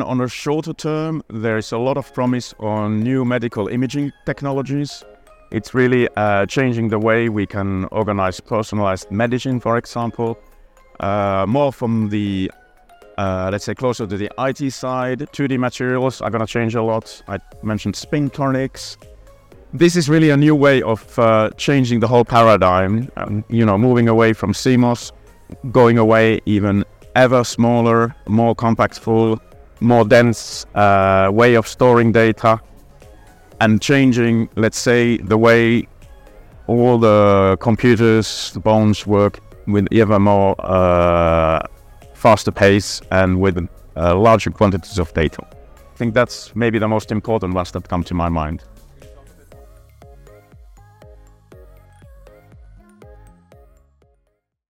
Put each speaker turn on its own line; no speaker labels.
On a shorter term, there is a lot of promise on new medical imaging technologies. It's really uh, changing the way we can organize personalized medicine, for example. Uh, more from the, uh, let's say, closer to the IT side. 2D materials are going to change a lot. I mentioned spintronics. This is really a new way of uh, changing the whole paradigm. Um, you know, moving away from CMOS, going away even ever smaller, more compactful, more dense uh, way of storing data and changing, let's say, the way all the computers, the bones work with even more uh, faster pace and with uh, larger quantities of data. I think that's maybe the most important ones that come to my mind.